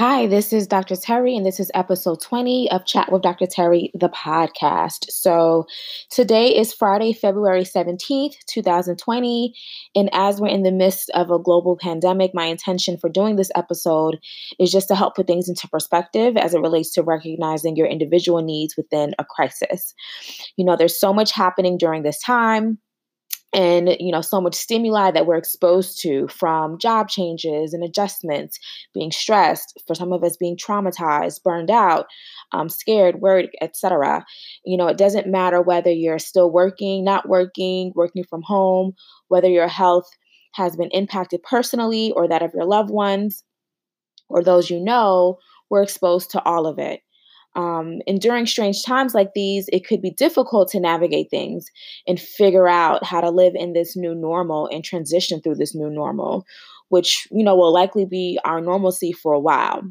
Hi, this is Dr. Terry, and this is episode 20 of Chat with Dr. Terry, the podcast. So, today is Friday, February 17th, 2020. And as we're in the midst of a global pandemic, my intention for doing this episode is just to help put things into perspective as it relates to recognizing your individual needs within a crisis. You know, there's so much happening during this time and you know so much stimuli that we're exposed to from job changes and adjustments being stressed for some of us being traumatized burned out um, scared worried etc you know it doesn't matter whether you're still working not working working from home whether your health has been impacted personally or that of your loved ones or those you know we're exposed to all of it um, and during strange times like these, it could be difficult to navigate things and figure out how to live in this new normal and transition through this new normal, which, you know, will likely be our normalcy for a while.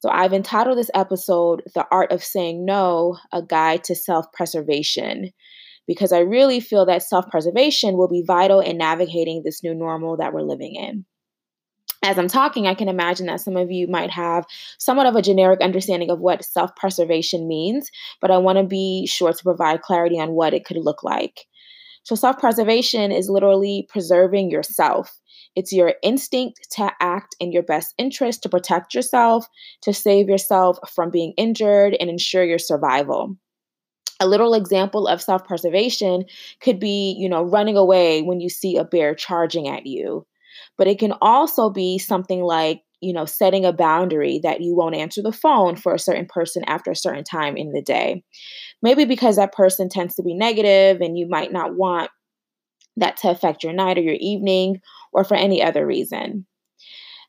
So I've entitled this episode The Art of Saying No, a guide to self-preservation because I really feel that self-preservation will be vital in navigating this new normal that we're living in as I'm talking, I can imagine that some of you might have somewhat of a generic understanding of what self preservation means, but I want to be sure to provide clarity on what it could look like. So, self preservation is literally preserving yourself. It's your instinct to act in your best interest to protect yourself, to save yourself from being injured, and ensure your survival. A literal example of self preservation could be, you know, running away when you see a bear charging at you but it can also be something like, you know, setting a boundary that you won't answer the phone for a certain person after a certain time in the day. Maybe because that person tends to be negative and you might not want that to affect your night or your evening or for any other reason.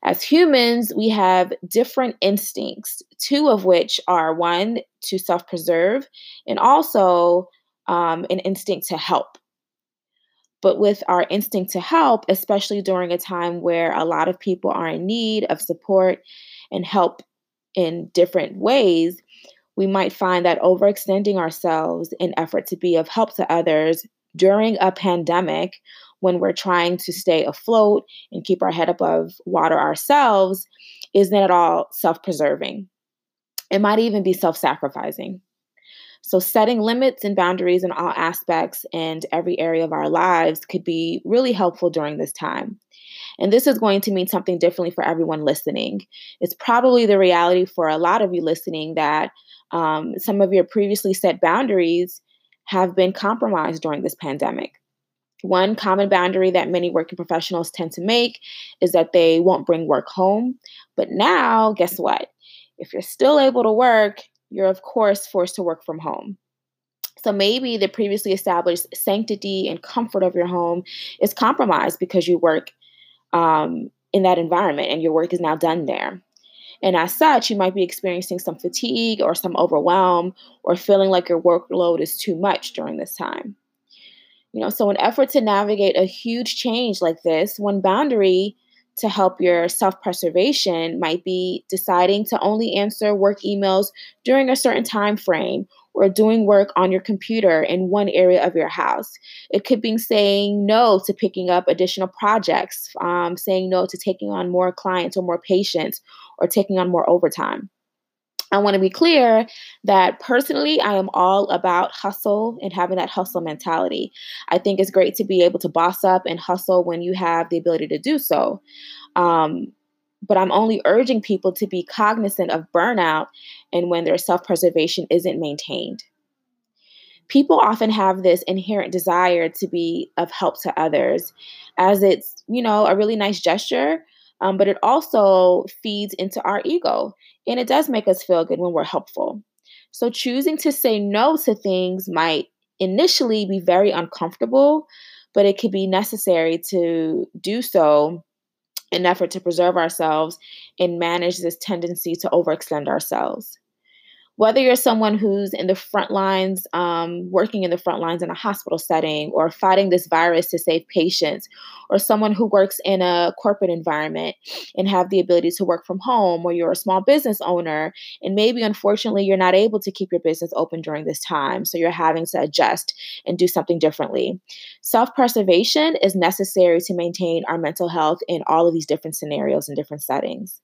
As humans, we have different instincts, two of which are one, to self preserve, and also um, an instinct to help. But with our instinct to help, especially during a time where a lot of people are in need of support and help in different ways, we might find that overextending ourselves in effort to be of help to others during a pandemic when we're trying to stay afloat and keep our head above water ourselves isn't at all self preserving. It might even be self sacrificing. So, setting limits and boundaries in all aspects and every area of our lives could be really helpful during this time. And this is going to mean something differently for everyone listening. It's probably the reality for a lot of you listening that um, some of your previously set boundaries have been compromised during this pandemic. One common boundary that many working professionals tend to make is that they won't bring work home. But now, guess what? If you're still able to work, you're of course forced to work from home. So maybe the previously established sanctity and comfort of your home is compromised because you work um, in that environment and your work is now done there. And as such, you might be experiencing some fatigue or some overwhelm or feeling like your workload is too much during this time. You know, so in effort to navigate a huge change like this, one boundary to help your self preservation might be deciding to only answer work emails during a certain time frame or doing work on your computer in one area of your house. It could be saying no to picking up additional projects, um, saying no to taking on more clients or more patients, or taking on more overtime. I want to be clear that personally, I am all about hustle and having that hustle mentality. I think it's great to be able to boss up and hustle when you have the ability to do so. Um, but I'm only urging people to be cognizant of burnout and when their self preservation isn't maintained. People often have this inherent desire to be of help to others, as it's, you know, a really nice gesture, um, but it also feeds into our ego and it does make us feel good when we're helpful. So choosing to say no to things might initially be very uncomfortable, but it could be necessary to do so in effort to preserve ourselves and manage this tendency to overextend ourselves whether you're someone who's in the front lines, um, working in the front lines in a hospital setting, or fighting this virus to save patients, or someone who works in a corporate environment and have the ability to work from home, or you're a small business owner, and maybe unfortunately you're not able to keep your business open during this time, so you're having to adjust and do something differently. Self preservation is necessary to maintain our mental health in all of these different scenarios and different settings.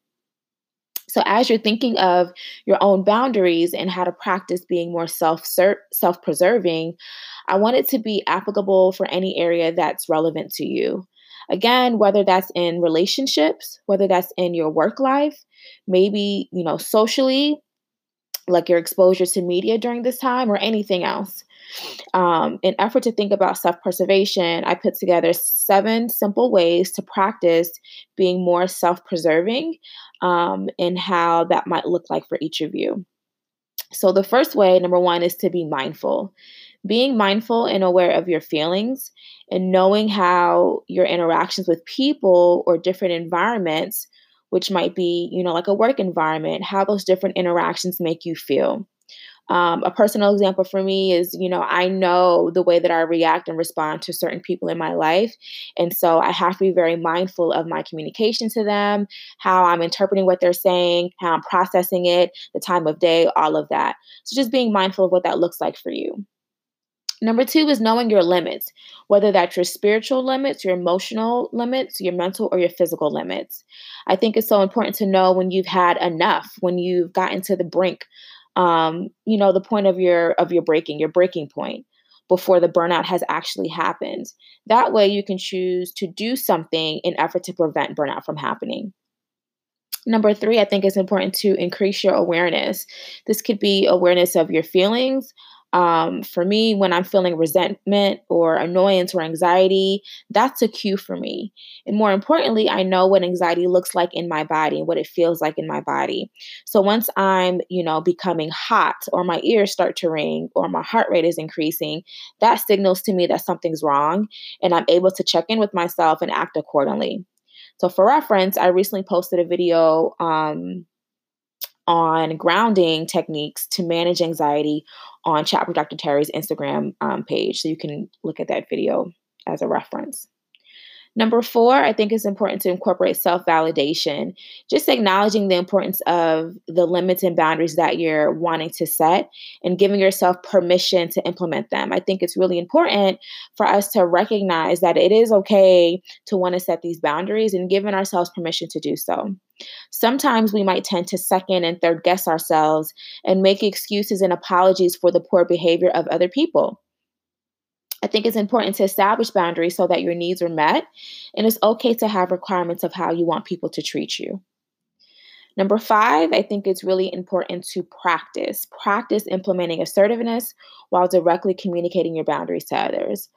So as you're thinking of your own boundaries and how to practice being more self self preserving, I want it to be applicable for any area that's relevant to you. Again, whether that's in relationships, whether that's in your work life, maybe, you know, socially, like your exposure to media during this time or anything else. Um, in effort to think about self-preservation, I put together seven simple ways to practice being more self-preserving um, and how that might look like for each of you. So the first way, number one, is to be mindful. Being mindful and aware of your feelings and knowing how your interactions with people or different environments which might be, you know, like a work environment, how those different interactions make you feel. Um, a personal example for me is, you know, I know the way that I react and respond to certain people in my life. And so I have to be very mindful of my communication to them, how I'm interpreting what they're saying, how I'm processing it, the time of day, all of that. So just being mindful of what that looks like for you. Number two is knowing your limits, whether that's your spiritual limits, your emotional limits, your mental or your physical limits. I think it's so important to know when you've had enough, when you've gotten to the brink, um, you know, the point of your of your breaking, your breaking point before the burnout has actually happened. That way you can choose to do something in effort to prevent burnout from happening. Number three, I think it's important to increase your awareness. This could be awareness of your feelings, um, for me, when I'm feeling resentment or annoyance or anxiety, that's a cue for me. And more importantly, I know what anxiety looks like in my body and what it feels like in my body. So once I'm, you know, becoming hot or my ears start to ring or my heart rate is increasing, that signals to me that something's wrong and I'm able to check in with myself and act accordingly. So for reference, I recently posted a video um, on grounding techniques to manage anxiety on Chat with Dr. Terry's Instagram um, page. So you can look at that video as a reference. Number four, I think it's important to incorporate self validation, just acknowledging the importance of the limits and boundaries that you're wanting to set and giving yourself permission to implement them. I think it's really important for us to recognize that it is okay to want to set these boundaries and giving ourselves permission to do so. Sometimes we might tend to second and third guess ourselves and make excuses and apologies for the poor behavior of other people. I think it's important to establish boundaries so that your needs are met, and it's okay to have requirements of how you want people to treat you. Number five, I think it's really important to practice. Practice implementing assertiveness while directly communicating your boundaries to others.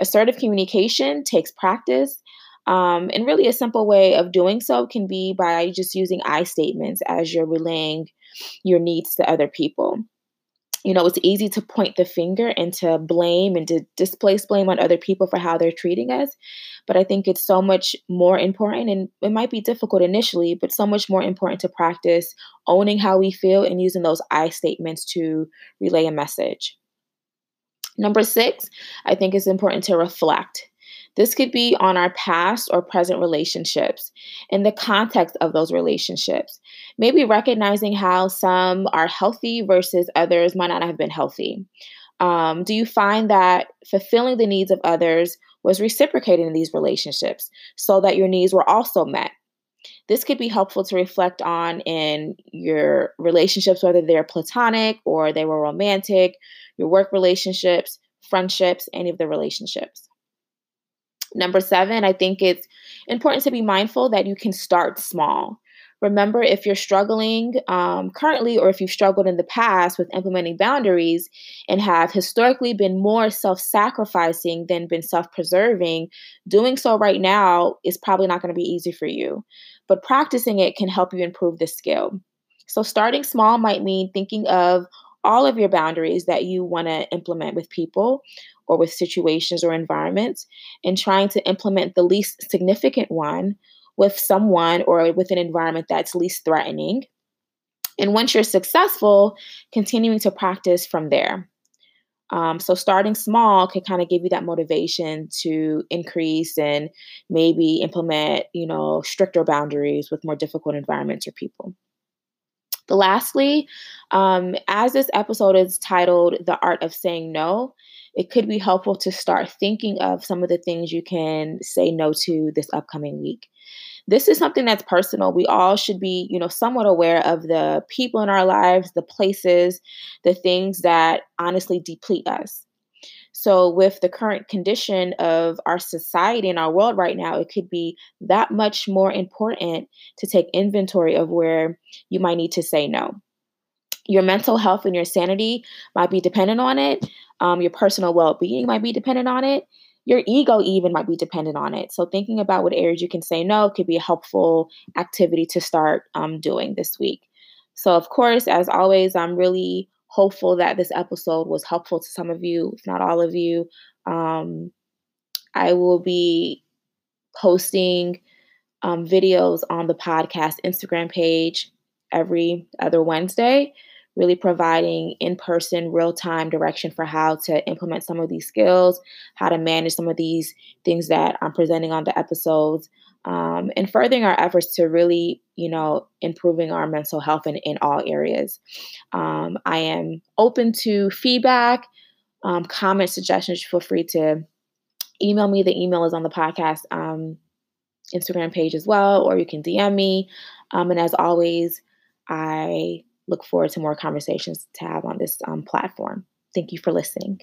Assertive communication takes practice, um, and really a simple way of doing so can be by just using I statements as you're relaying your needs to other people you know, it's easy to point the finger and to blame and to displace blame on other people for how they're treating us. But I think it's so much more important, and it might be difficult initially, but so much more important to practice owning how we feel and using those I statements to relay a message. Number six, I think it's important to reflect. This could be on our past or present relationships in the context of those relationships. Maybe recognizing how some are healthy versus others might not have been healthy. Um, do you find that fulfilling the needs of others was reciprocated in these relationships so that your needs were also met? This could be helpful to reflect on in your relationships, whether they're platonic or they were romantic, your work relationships, friendships, any of the relationships. Number seven, I think it's important to be mindful that you can start small. Remember, if you're struggling um, currently or if you've struggled in the past with implementing boundaries and have historically been more self sacrificing than been self preserving, doing so right now is probably not going to be easy for you. But practicing it can help you improve this skill. So, starting small might mean thinking of all of your boundaries that you want to implement with people or with situations or environments and trying to implement the least significant one with someone or with an environment that's least threatening. And once you're successful, continuing to practice from there. Um, so starting small can kind of give you that motivation to increase and maybe implement, you know, stricter boundaries with more difficult environments or people. Lastly, um, as this episode is titled "The Art of Saying No," it could be helpful to start thinking of some of the things you can say no to this upcoming week. this is something that's personal. We all should be, you know, somewhat aware of the people in our lives, the places, the things that honestly deplete us. So, with the current condition of our society and our world right now, it could be that much more important to take inventory of where you might need to say no. Your mental health and your sanity might be dependent on it. Um, your personal well being might be dependent on it. Your ego, even, might be dependent on it. So, thinking about what areas you can say no could be a helpful activity to start um, doing this week. So, of course, as always, I'm really hopeful that this episode was helpful to some of you, if not all of you. Um, I will be posting um, videos on the podcast Instagram page every other Wednesday, really providing in person, real time direction for how to implement some of these skills, how to manage some of these things that I'm presenting on the episodes um, and furthering our efforts to really, you know, improving our mental health in, in all areas. Um, I am open to feedback, um, comments, suggestions. Feel free to email me. The email is on the podcast um, Instagram page as well, or you can DM me. Um, and as always, I look forward to more conversations to have on this um, platform. Thank you for listening.